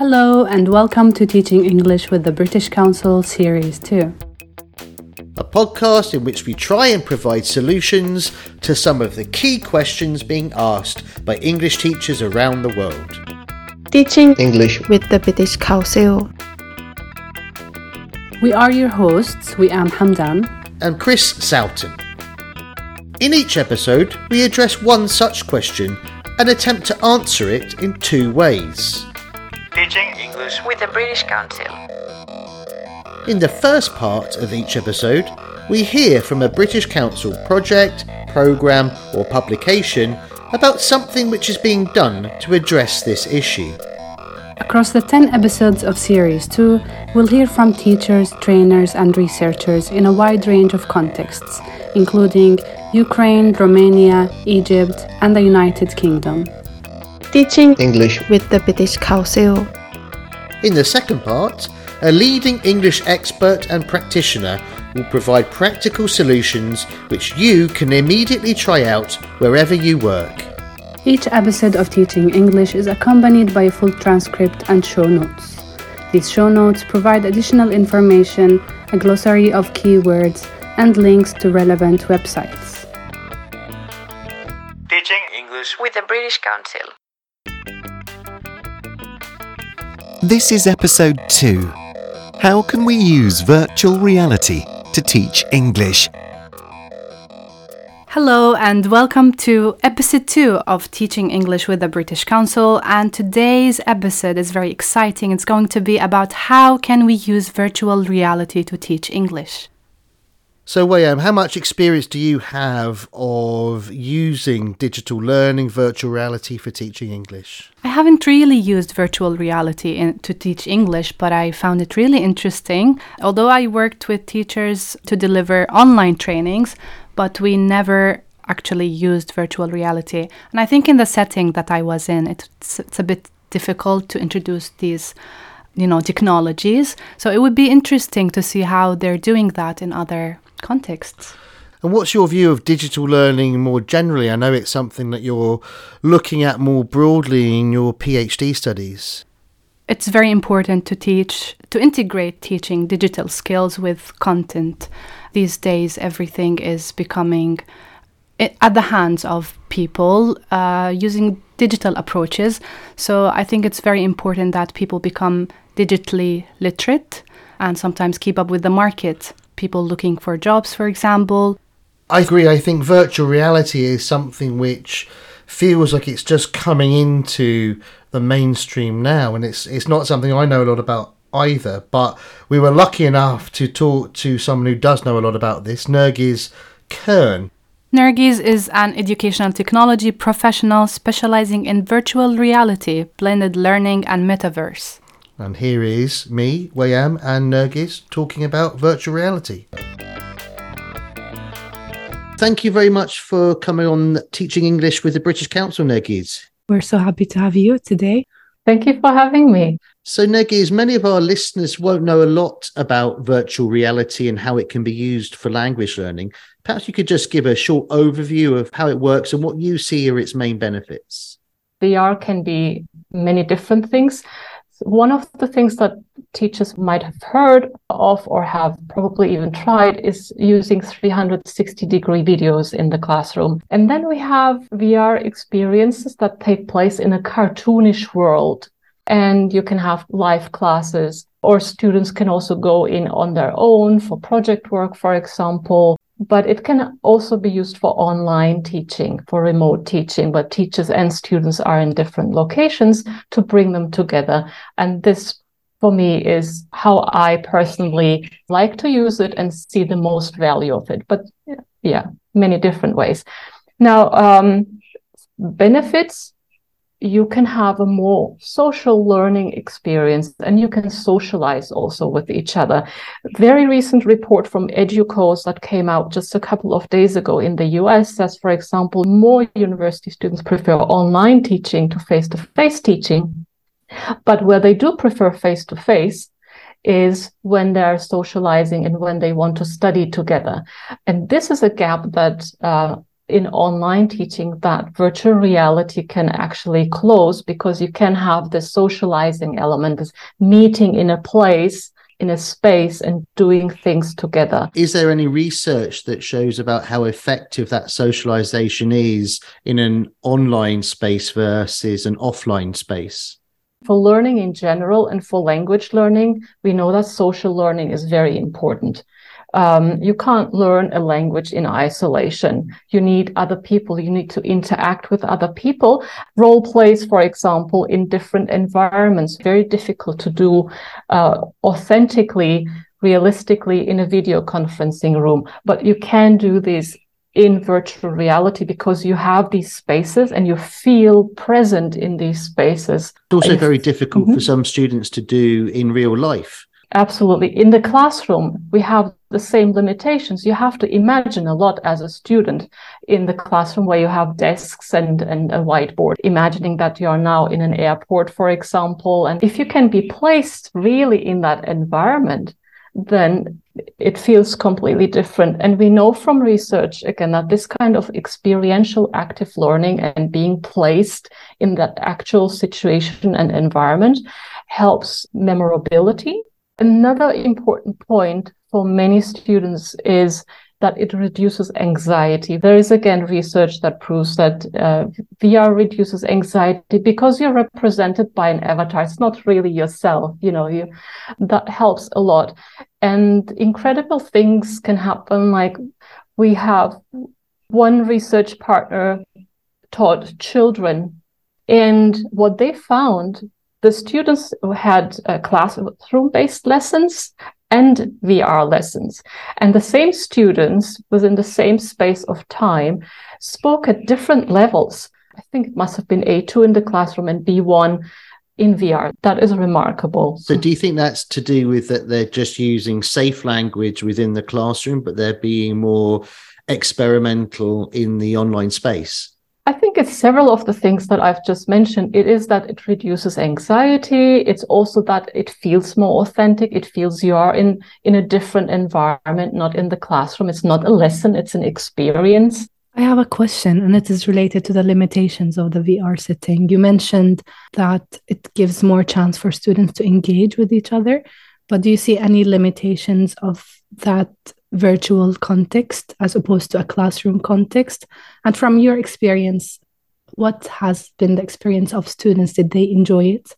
Hello, and welcome to Teaching English with the British Council Series 2. A podcast in which we try and provide solutions to some of the key questions being asked by English teachers around the world. Teaching English with the British Council. We are your hosts. Wiam Hamdan. And Chris Sowton. In each episode, we address one such question and attempt to answer it in two ways. Teaching English with the British Council. In the first part of each episode, we hear from a British Council project, programme, or publication about something which is being done to address this issue. Across the 10 episodes of Series 2, we'll hear from teachers, trainers, and researchers in a wide range of contexts, including Ukraine, Romania, Egypt, and the United Kingdom. Teaching English with the British Council. In the second part, a leading English expert and practitioner will provide practical solutions which you can immediately try out wherever you work. Each episode of Teaching English is accompanied by a full transcript and show notes. These show notes provide additional information, a glossary of keywords, and links to relevant websites. Teaching English with the British Council. This is episode 2. How can we use virtual reality to teach English? Hello, and welcome to episode 2 of Teaching English with the British Council. And today's episode is very exciting. It's going to be about how can we use virtual reality to teach English. So, Wiam, how much experience do you have of using digital learning, virtual reality for teaching English? I haven't really used virtual reality in, to teach English, but I found it really interesting. Although I worked with teachers to deliver online trainings, but we never actually used virtual reality. And I think in the setting that I was in, it's, it's a bit difficult to introduce these you know technologies so it would be interesting to see how they're doing that in other contexts And what's your view of digital learning more generally? I know it's something that you're looking at more broadly in your PhD studies. it's very important to teach to integrate teaching digital skills with content these days everything is becoming at the hands of people uh, using digital approaches so i think it's very important that people become digitally literate and sometimes keep up with the market people looking for jobs for example I agree. I think virtual reality is something which feels like it's just coming into the mainstream now, and it's it's not something I know a lot about either. But we were lucky enough to talk to someone who does know a lot about this, Nergiz Kern. Nergiz is an educational technology professional specializing in virtual reality, blended learning, and metaverse. And here is me, Wiam, and Nergiz talking about virtual reality. Thank you very much for coming on Teaching English with the British Council, Nergiz. We're so happy to have you today. Thank you for having me. So, Nergiz, many of our listeners won't know a lot about virtual reality and how it can be used for language learning. Perhaps you could just give a short overview of how it works and what you see are its main benefits. VR can be many different things. One of the things that teachers might have heard of or have probably even tried is using 360 degree videos in the classroom. And then we have VR experiences that take place in a cartoonish world. And you can have live classes, or students can also go in on their own for project work, for example. But it can also be used for online teaching, for remote teaching, where teachers and students are in different locations to bring them together. And this, for me, is how I personally like to use it and see the most value of it. But yeah, many different ways. Now, um, benefits you can have a more social learning experience and you can socialize also with each other. Very recent report from EDUCAUSE that came out just a couple of days ago in the US says, for example, more university students prefer online teaching to face to face teaching. But where they do prefer face to face is when they're socializing and when they want to study together. And this is a gap that uh, in online teaching that virtual reality can actually close because you can have the socializing element, this meeting in a place, in a space, and doing things together. Is there any research that shows about how effective that socialization is in an online space versus an offline space? For learning in general and for language learning, we know that social learning is very important. Um, you can't learn a language in isolation. You need other people. You need to interact with other people. Role plays, for example, in different environments, very difficult to do uh, authentically, realistically in a video conferencing room. But you can do this in virtual reality because you have these spaces and you feel present in these spaces. It's also very difficult Mhm. for some students to do in real life. Absolutely. In the classroom, we have the same limitations. You have to imagine a lot as a student in the classroom where you have desks and, and a whiteboard, imagining that you are now in an airport, for example. And if you can be placed really in that environment, then it feels completely different. And we know from research, again, that this kind of experiential active learning and being placed in that actual situation and environment helps memorability. Another important point for many students is that it reduces anxiety. There is again research that proves that uh, VR reduces anxiety because you're represented by an avatar. It's not really yourself, you know, you, that helps a lot. And incredible things can happen. Like we have one research partner taught children, and what they found the students had uh, classroom based lessons and VR lessons. And the same students within the same space of time spoke at different levels. I think it must have been A2 in the classroom and B1 in VR. That is remarkable. So, do you think that's to do with that they're just using safe language within the classroom, but they're being more experimental in the online space? I think it's several of the things that I've just mentioned. It is that it reduces anxiety. It's also that it feels more authentic. It feels you are in, in a different environment, not in the classroom. It's not a lesson, it's an experience. I have a question, and it is related to the limitations of the VR setting. You mentioned that it gives more chance for students to engage with each other, but do you see any limitations of that virtual context as opposed to a classroom context? And from your experience, what has been the experience of students? Did they enjoy it?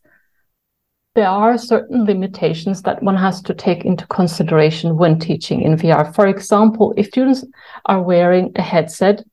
There are certain limitations that one has to take into consideration when teaching in VR. For example, if students are wearing a headset,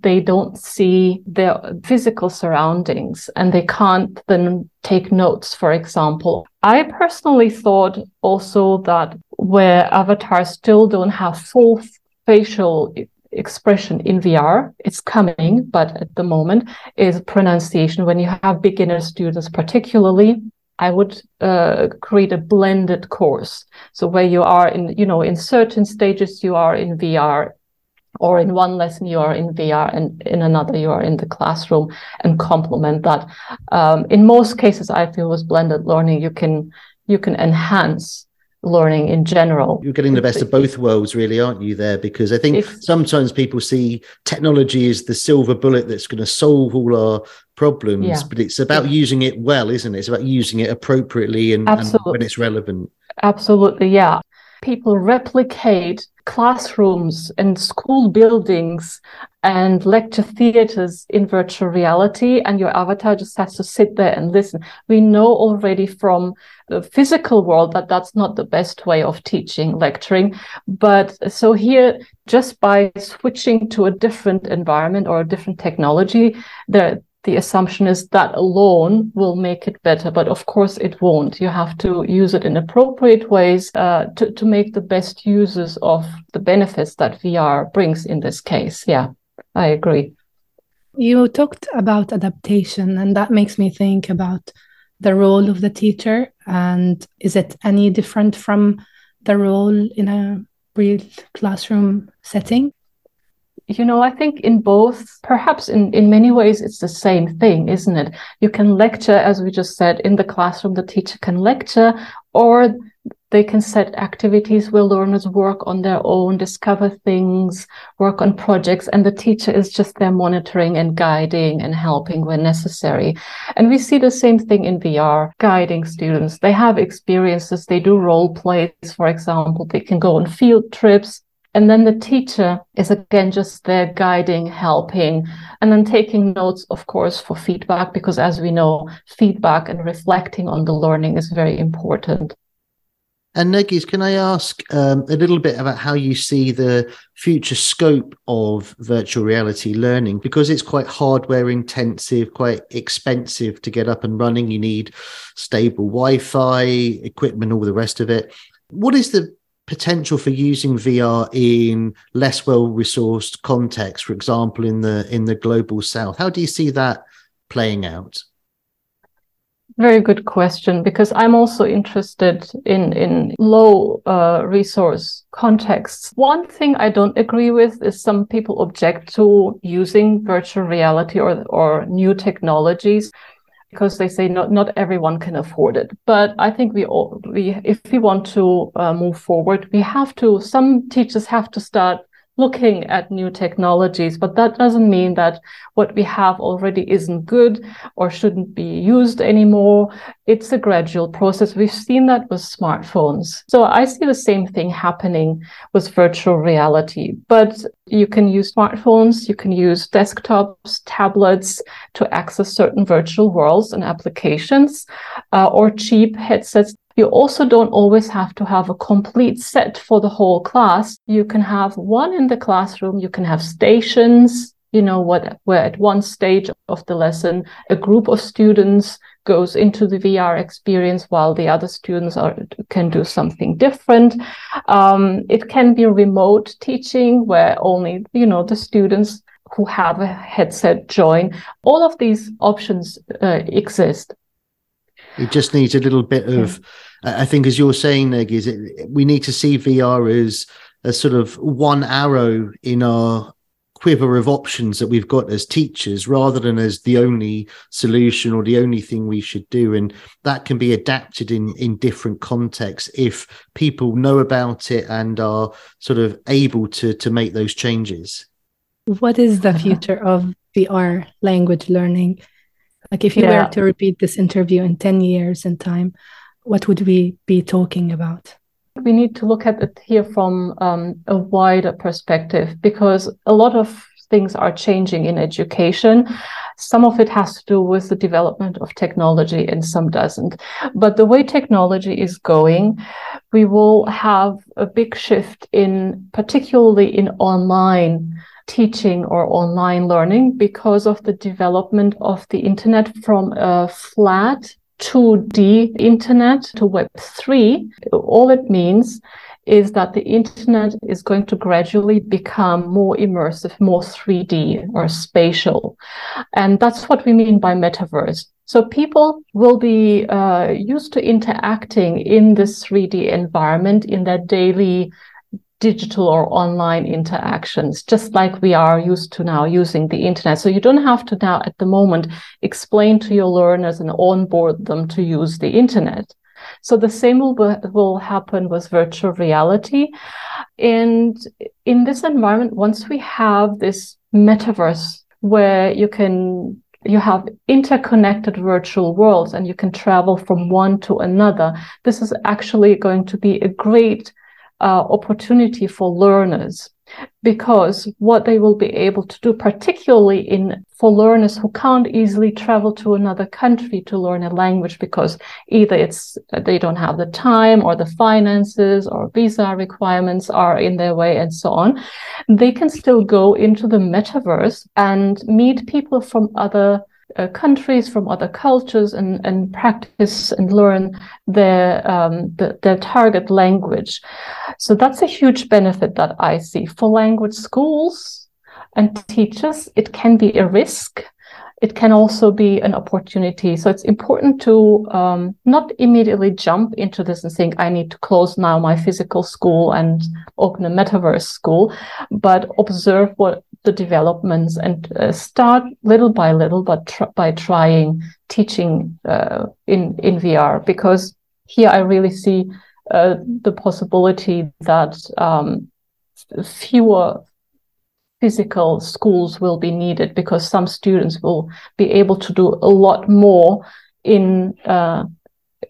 they don't see their physical surroundings and they can't then take notes, for example. I personally thought also that where avatars still don't have full facial expression in VR, it's coming, but at the moment is pronunciation. When you have beginner students, particularly, I would uh, create a blended course. So where you are in, you know, in certain stages you are in VR, or in one lesson you are in VR, and in another you are in the classroom, and complement that. Um, in most cases, I feel with blended learning, you can you can enhance learning in general. You're getting the best of both worlds, really, aren't you? There, because I think If- sometimes people see technology as the silver bullet that's going to solve all our problems, Yeah. but it's about using it well, isn't it? It's about using it appropriately and, and when it's relevant. Absolutely, yeah. People replicate classrooms and school buildings and lecture theaters in virtual reality, and your avatar just has to sit there and listen. We know already from the physical world that that's not the best way of teaching, lecturing. But so here, just by switching to a different environment or a different technology, there the assumption is that alone will make it better, but of course it won't. You have to use it in appropriate ways uh, to, to make the best uses of the benefits that VR brings in this case. Yeah, I agree. You talked about adaptation, and that makes me think about the role of the teacher. And is it any different from the role in a real classroom setting? You know, I think in both, perhaps in, in many ways, it's the same thing, isn't it? You can lecture, as we just said, in the classroom, the teacher can lecture, or They can set activities where learners work on their own, discover things, work on projects, and the teacher is just there monitoring and guiding and helping when necessary. And we see the same thing in VR, guiding students. They have experiences, they do role plays, for example, they can go on field trips. And then the teacher is again just there guiding, helping, and then taking notes, of course, for feedback, because as we know, feedback and reflecting on the learning is very important. And Nergiz, can I ask um, a little bit about how you see the future scope of virtual reality learning? Because it's quite hardware intensive, quite expensive to get up and running. You need stable Wi Fi, equipment, all the rest of it. What is the potential for using VR in less well resourced contexts, for example, in the in the global south? How do you see that playing out? Very good question because I'm also interested in in low uh, resource contexts. One thing I don't agree with is some people object to using virtual reality or or new technologies because they say not not everyone can afford it. But I think we all we if we want to uh, move forward, we have to. Some teachers have to start looking at new technologies, but that doesn't mean that what we have already isn't good or shouldn't be used anymore. It's a gradual process. We've seen that with smartphones. So I see the same thing happening with virtual reality, but you can use smartphones, you can use desktops, tablets to access certain virtual worlds and applications, uh, or cheap headsets you also don't always have to have a complete set for the whole class. You can have one in the classroom, you can have stations, you know, what where at one stage of the lesson, a group of students goes into the VR experience while the other students are, can do something different. Um, it can be remote teaching where only, you know, the students who have a headset join. All of these options uh, exist. It just needs a little bit of, I think, as you're saying, Neg, is it, we need to see VR as a sort of one arrow in our quiver of options that we've got as teachers rather than as the only solution or the only thing we should do and that can be adapted in in different contexts if people know about it and are sort of able to to make those changes what is the future uh-huh. of vr language learning like if you yeah. were to repeat this interview in 10 years in time, what would we be talking about? We need to look at it here from um, a wider perspective because a lot of things are changing in education. Some of it has to do with the development of technology and some doesn't. But the way technology is going, we will have a big shift in, particularly in online teaching or online learning because of the development of the internet from a flat 2D internet to Web3. All it means is that the internet is going to gradually become more immersive, more 3D or spatial. And that's what we mean by metaverse. So people will be uh, used to interacting in this 3D environment in their daily digital or online interactions, just like we are used to now using the internet. So you don't have to now at the moment explain to your learners and onboard them to use the internet. So the same will, will happen with virtual reality. And in this environment, once we have this metaverse where you can you have interconnected virtual worlds and you can travel from one to another. This is actually going to be a great uh, opportunity for learners because what they will be able to do particularly in for learners who can't easily travel to another country to learn a language because either it's they don't have the time or the finances or visa requirements are in their way and so on they can still go into the metaverse and meet people from other uh, countries from other cultures and, and practice and learn their um, the, their target language. So that's a huge benefit that I see for language schools and teachers. It can be a risk. It can also be an opportunity. So it's important to um, not immediately jump into this and think, I need to close now my physical school and open a metaverse school, but observe what the developments and uh, start little by little, but tr- by trying teaching uh, in in VR because here I really see uh, the possibility that um, fewer physical schools will be needed because some students will be able to do a lot more in uh,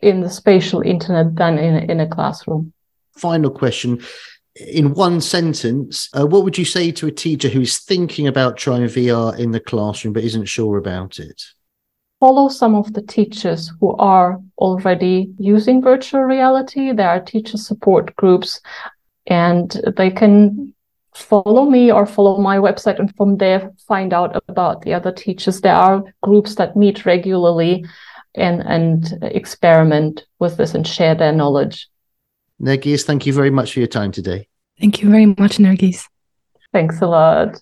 in the spatial internet than in in a classroom. Final question. In one sentence, uh, what would you say to a teacher who is thinking about trying VR in the classroom but isn't sure about it? Follow some of the teachers who are already using virtual reality. There are teacher support groups, and they can follow me or follow my website and from there find out about the other teachers. There are groups that meet regularly and and experiment with this and share their knowledge. Nergiz, thank you very much for your time today. Thank you very much, Nergiz. Thanks a lot.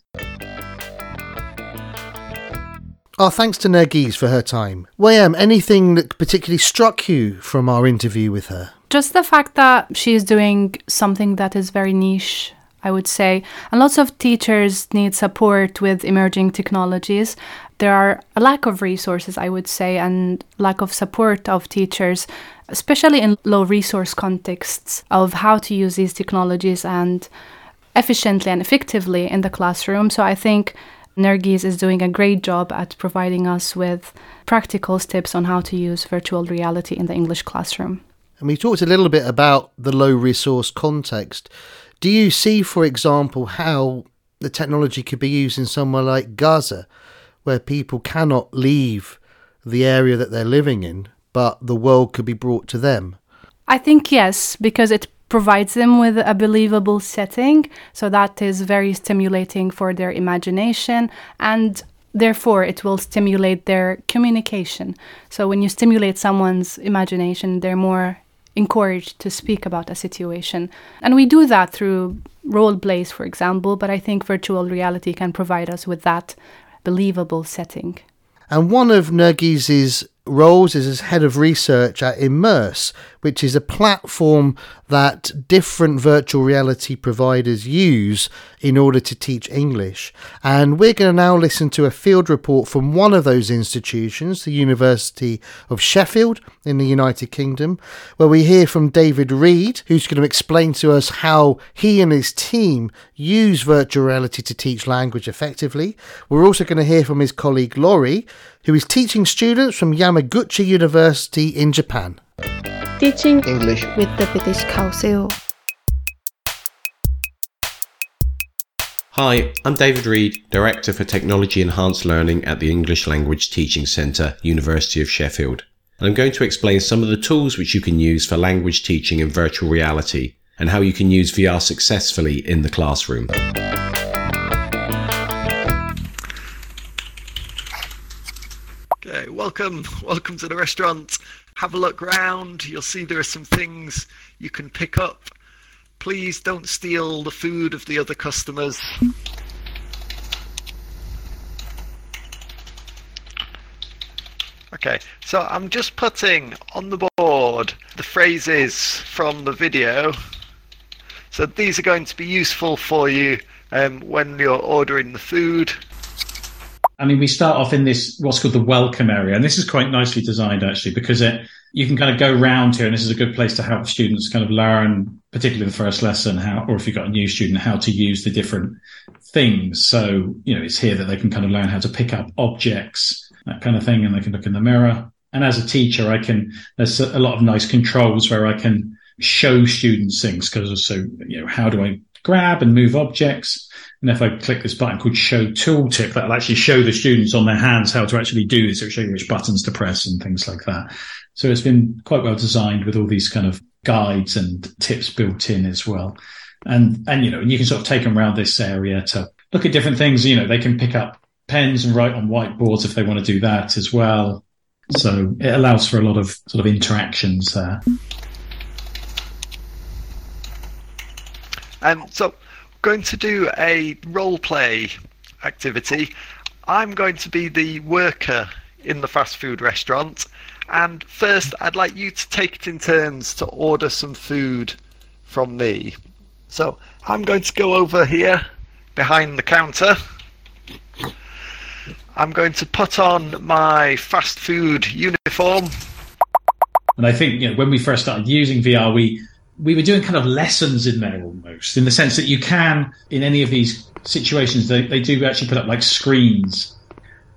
Our thanks to Nergiz for her time. Wiam, anything that particularly struck you from our interview with her? Just the fact that she is doing something that is very niche, I would say. And lots of teachers need support with emerging technologies. There are a lack of resources, I would say, and lack of support of teachers, especially in low resource contexts, of how to use these technologies and efficiently and effectively in the classroom. So I think Nergiz is doing a great job at providing us with practical tips on how to use virtual reality in the English classroom. And we talked a little bit about the low resource context. Do you see, for example, how the technology could be used in somewhere like Gaza, where people cannot leave the area that they're living in, but the world could be brought to them? I think yes, because it provides them with a believable setting. So that is very stimulating for their imagination and therefore it will stimulate their communication. So when you stimulate someone's imagination, they're more encouraged to speak about a situation. And we do that through role plays, for example, but I think virtual reality can provide us with that believable setting. And one of Nergiz's roles is as head of research at Immerse, which is a platform that different virtual reality providers use in order to teach English. And we're going to now listen to a field report from one of those institutions, the University of Sheffield in the United Kingdom, where we hear from David Reed, who's going to explain to us how he and his team use virtual reality to teach language effectively. We're also going to hear from his colleague Laurie, who is teaching students from Yamaguchi University in Japan. Teaching English with the British Council. Hi, I'm David Reed, Director for Technology Enhanced Learning at the English Language Teaching Centre, University of Sheffield. And I'm going to explain some of the tools which you can use for language teaching in virtual reality and how you can use VR successfully in the classroom. Okay, welcome, welcome to the restaurant. Have a look round. You'll see there are some things you can pick up. Please don't steal the food of the other customers. Okay, so I'm just putting on the board the phrases from the video. So these are going to be useful for you um, when you're ordering the food. I mean, we start off in this what's called the welcome area, and this is quite nicely designed actually because it you can kind of go round here, and this is a good place to help students kind of learn, particularly the first lesson, how or if you've got a new student, how to use the different things. So you know, it's here that they can kind of learn how to pick up objects, that kind of thing, and they can look in the mirror. And as a teacher, I can there's a lot of nice controls where I can show students things because so you know how do I grab and move objects and if I click this button called show tooltip, that'll actually show the students on their hands how to actually do this. It'll show you which buttons to press and things like that. So it's been quite well designed with all these kind of guides and tips built in as well. And, and, you know, you can sort of take them around this area to look at different things. You know, they can pick up pens and write on whiteboards if they want to do that as well. So it allows for a lot of sort of interactions there. Um, so, going to do a role play activity. I'm going to be the worker in the fast food restaurant, and first, I'd like you to take it in turns to order some food from me. So, I'm going to go over here behind the counter. I'm going to put on my fast food uniform. And I think you know, when we first started using VR, we we were doing kind of lessons in there almost, in the sense that you can, in any of these situations, they, they do actually put up like screens,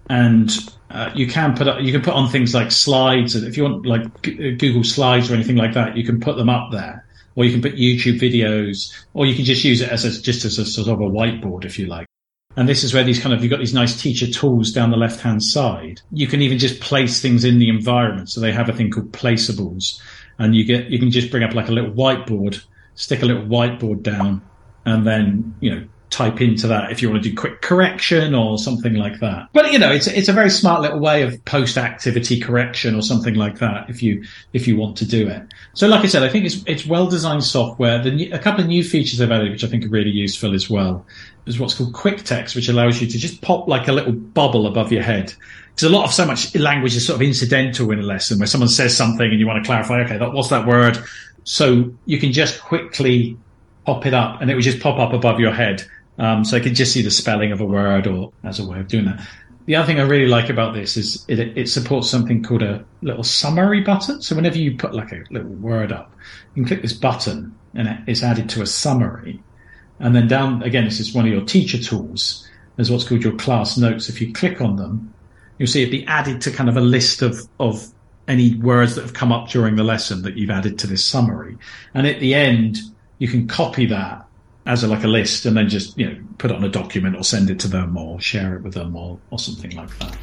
and uh, you can put up, you can put on things like slides, and if you want like G- Google Slides or anything like that, you can put them up there, or you can put YouTube videos, or you can just use it as a, just as a sort of a whiteboard if you like. And this is where these kind of, you've got these nice teacher tools down the left hand side. You can even just place things in the environment. So they have a thing called placeables and you get, you can just bring up like a little whiteboard, stick a little whiteboard down and then, you know, type into that if you want to do quick correction or something like that. But you know, it's it's a very smart little way of post activity correction or something like that if you if you want to do it. So, like I said, I think it's it's well designed software. The a couple of new features they've added, which I think are really useful as well, is what's called quick text, which allows you to just pop like a little bubble above your head. Because a lot of so much language is sort of incidental in a lesson where someone says something and you want to clarify, okay, that, what's that word? So you can just quickly pop it up and it would just pop up above your head um, so I could just see the spelling of a word or as a way of doing that. The other thing I really like about this is it, it supports something called a little summary button. So whenever you put like a little word up, you can click this button and it's added to a summary. And then down again, this is one of your teacher tools. There's what's called your class notes. If you click on them, you'll see it be added to kind of a list of, of any words that have come up during the lesson that you've added to this summary. And at the end, you can copy that as a, like a list and then just you know put it on a document or send it to them or share it with them or, or something like that.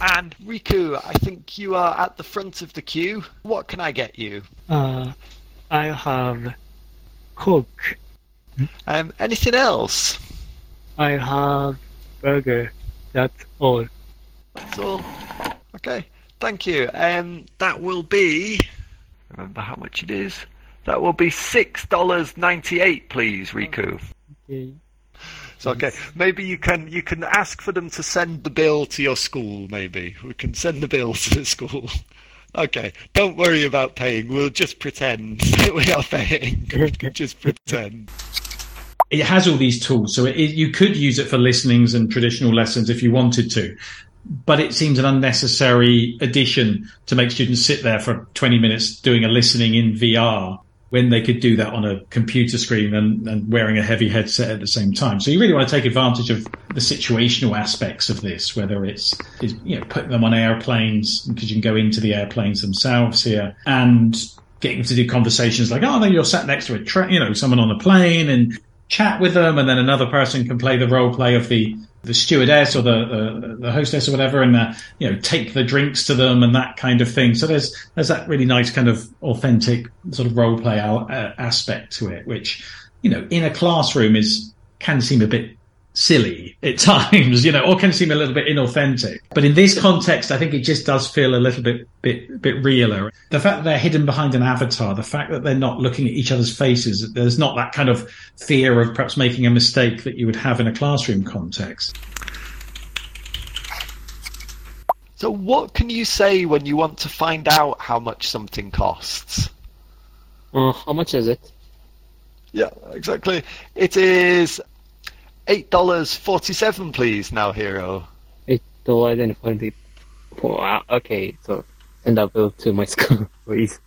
And Riku, I think you are at the front of the queue. What can I get you? Uh, I have Coke. Um, anything else? I have burger. That's all. That's all. Okay, thank you. Um, that will be. Remember how much it is? That will be six dollars ninety-eight, please, Riku. Okay. So okay, maybe you can you can ask for them to send the bill to your school. Maybe we can send the bill to the school. Okay, don't worry about paying. We'll just pretend that we are paying. just pretend. It has all these tools, so it, you could use it for listenings and traditional lessons if you wanted to. But it seems an unnecessary addition to make students sit there for 20 minutes doing a listening in VR when they could do that on a computer screen and, and, wearing a heavy headset at the same time. So you really want to take advantage of the situational aspects of this, whether it's, it's you know putting them on airplanes because you can go into the airplanes themselves here and getting them to do conversations like, oh, then you're sat next to a you know someone on a plane and chat with them, and then another person can play the role play of the the stewardess or the, the, the hostess or whatever, and uh, you know take the drinks to them and that kind of thing. So there's there's that really nice kind of authentic sort of role play uh, aspect to it, which you know in a classroom is can seem a bit silly at times, you know, or can seem a little bit inauthentic. But in this context, I think it just does feel a little bit, bit, bit realer. The fact that they're hidden behind an avatar, the fact that they're not looking at each other's faces, there's not that kind of fear of perhaps making a mistake that you would have in a classroom context. So, what can you say when you want to find out how much something costs? Uh, how much is it? Yeah, exactly. It is eight dollars forty-seven, please, now, Hero. Eight dollars and forty-four. Okay, so send that bill to my school, please.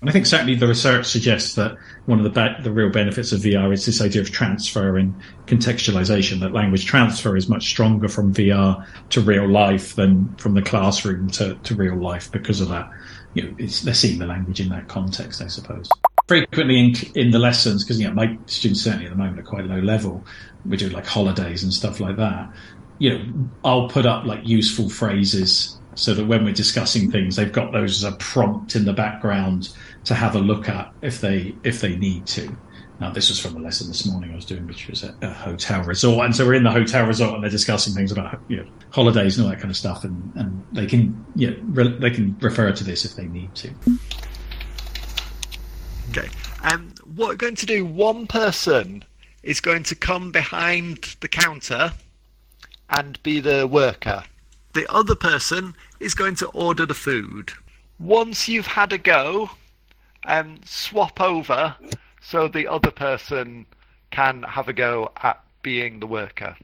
I think certainly the research suggests that one of the be- the real benefits of VR is this idea of transfer and contextualization. That language transfer is much stronger from VR to real life than from the classroom to, to real life because of that. You know, they're seeing the language in that context, I suppose frequently in, in the lessons because you know my students certainly at the moment are quite low level. We do like holidays and stuff like that. You know, I'll put up like useful phrases so that when we're discussing things, they've got those as a prompt in the background to have a look at if they if they need to. Now, this was from a lesson this morning I was doing, which was a hotel resort, and so we're in the hotel resort and they're discussing things about you know holidays and all that kind of stuff, and, and they can you know, re- they can refer to this if they need to. Okay. Um, what we're going to do, one person is going to come behind the counter and be the worker. The other person is going to order the food. Once you've had a go, um, swap over so the other person can have a go at being the worker.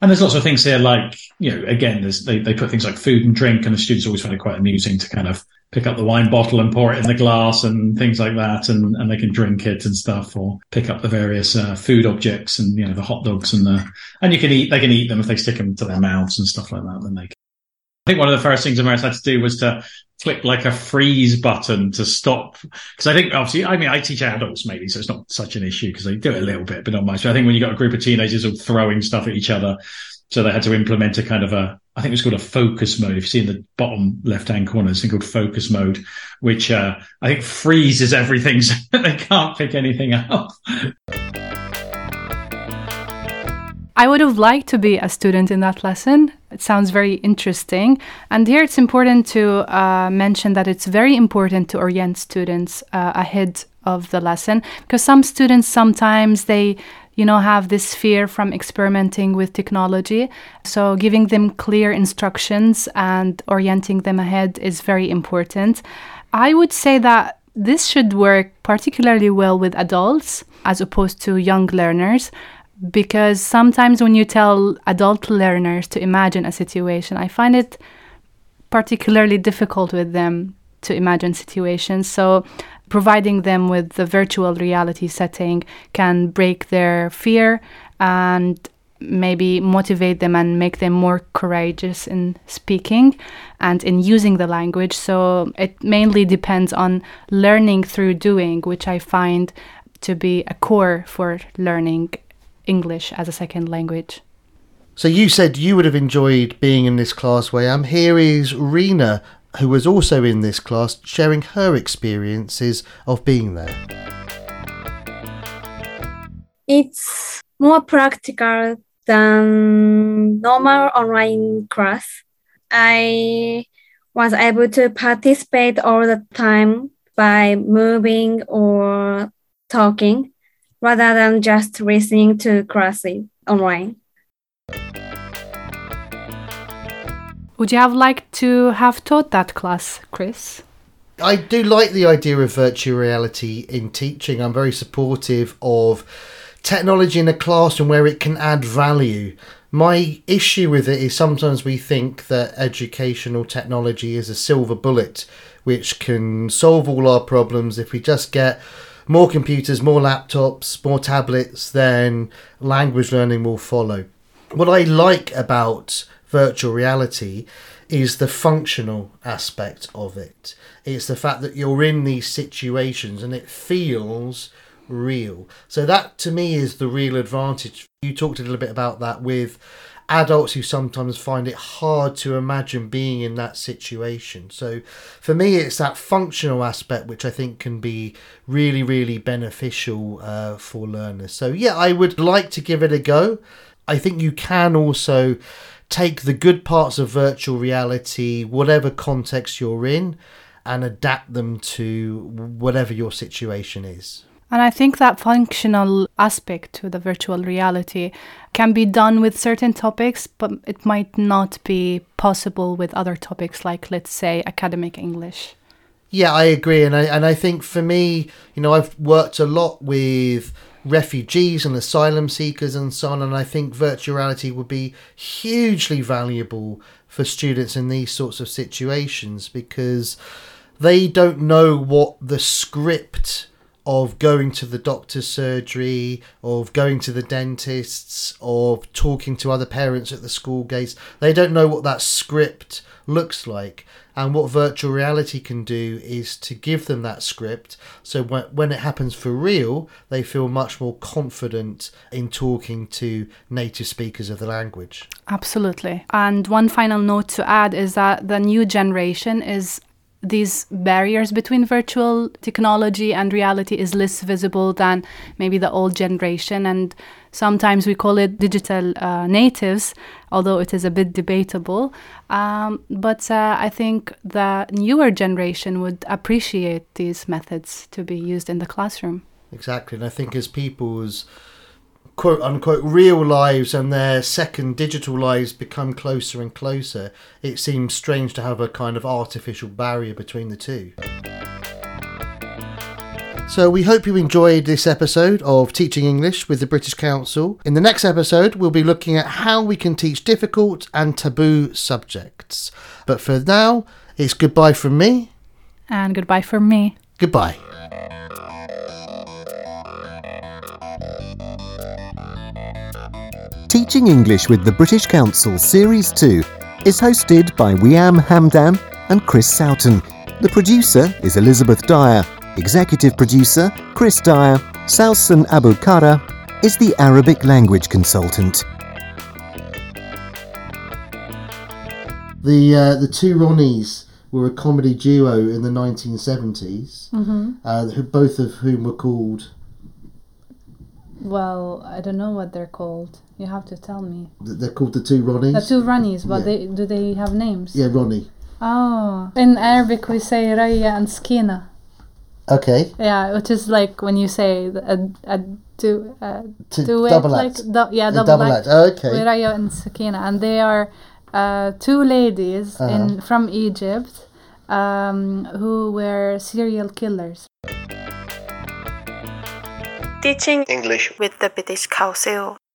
And there's lots of things here, like, you know, again, they, they put things like food and drink, and the students always find it quite amusing to kind of pick up the wine bottle and pour it in the glass and things like that, and, and they can drink it and stuff, or pick up the various uh, food objects and you know the hot dogs and the and you can eat they can eat them if they stick them to their mouths and stuff like that. Then they. Can. I think one of the first things Immerse had to do was to click like a freeze button to stop because I think obviously I mean I teach adults maybe so it's not such an issue because they do it a little bit but not much. But I think when you got a group of teenagers all throwing stuff at each other, so they had to implement a kind of a I think it's called a focus mode. If you see in the bottom left hand corner, it's called focus mode, which uh, I think freezes everything so they can't pick anything up. I would have liked to be a student in that lesson. It sounds very interesting. And here it's important to uh, mention that it's very important to orient students uh, ahead of the lesson because some students sometimes they you know have this fear from experimenting with technology so giving them clear instructions and orienting them ahead is very important i would say that this should work particularly well with adults as opposed to young learners because sometimes when you tell adult learners to imagine a situation, I find it particularly difficult with them to imagine situations. So, providing them with the virtual reality setting can break their fear and maybe motivate them and make them more courageous in speaking and in using the language. So, it mainly depends on learning through doing, which I find to be a core for learning English as a second language. So you said you would have enjoyed being in this class, Wiam. Here is Rena, who was also in this class, sharing her experiences of being there. It's more practical than normal online class. I was able to participate all the time by moving or talking rather than just listening to classes online. Would you have liked to have taught that class, Chris? I do like the idea of virtual reality in teaching. I'm very supportive of technology in a classroom where it can add value. My issue with it is sometimes we think that educational technology is a silver bullet which can solve all our problems if we just get more computers, more laptops, more tablets, then language learning will follow. What I like about virtual reality is the functional aspect of it. It's the fact that you're in these situations and it feels real. So that to me is the real advantage. You talked a little bit about that with adults who sometimes find it hard to imagine being in that situation. So for me, it's that functional aspect which I think can be really, really beneficial uh, for learners. So yeah, I would like to give it a go. I think you can also take the good parts of virtual reality, whatever context you're in, and adapt them to whatever your situation is. And I think that functional aspect to the virtual reality can be done with certain topics, but it might not be possible with other topics, like, let's say, academic English. Yeah, I agree. And I, and I think for me, you know, I've worked a lot with refugees and asylum seekers and so on. And I think virtual reality would be hugely valuable for students in these sorts of situations because they don't know what the script of going to the doctor's surgery, of going to the dentists, of talking to other parents at the school gates. They don't know what that script looks like. And what virtual reality can do is to give them that script. So when, when it happens for real, they feel much more confident in talking to native speakers of the language. Absolutely. And one final note to add is that the new generation is these barriers between virtual technology and reality is less visible than maybe the old generation. And sometimes we call it digital uh, natives although it is a bit debatable. Um, but uh, i think the newer generation would appreciate these methods to be used in the classroom. Exactly. And i think as people's quote unquote real lives and their second digital lives become closer and closer, it seems strange to have a kind of artificial barrier between the two. So, we hope you enjoyed this episode of Teaching English with the British Council. In the next episode, we'll be looking at how we can teach difficult and taboo subjects. But for now, it's goodbye from me. And goodbye from me. Goodbye. Teaching English with the British Council Series 2 is hosted by Wiam Hamdan and Chris Sowton. The producer is Elizabeth Dyer. Executive producer Chris Dyer. Salsan Abu Kara is the Arabic language consultant. The uh, the two Ronnies were a comedy duo in the 1970s, Mm-hmm. uh, who, both of whom were called. Well, I don't know what they're called. You have to tell me. They're called the two Ronnies. The two Ronnies, but Yeah. they do they have names? Yeah, Ronnie. Oh, in Arabic we say Raya and Sakina. Okay. Yeah, which is like when you say a a do a To do it double like act. du- yeah A double, double act. act, oh, okay. with Raya and Sakina, and they are uh, two ladies in Uh-huh. from Egypt um, who were serial killers. Teaching English with the British Council.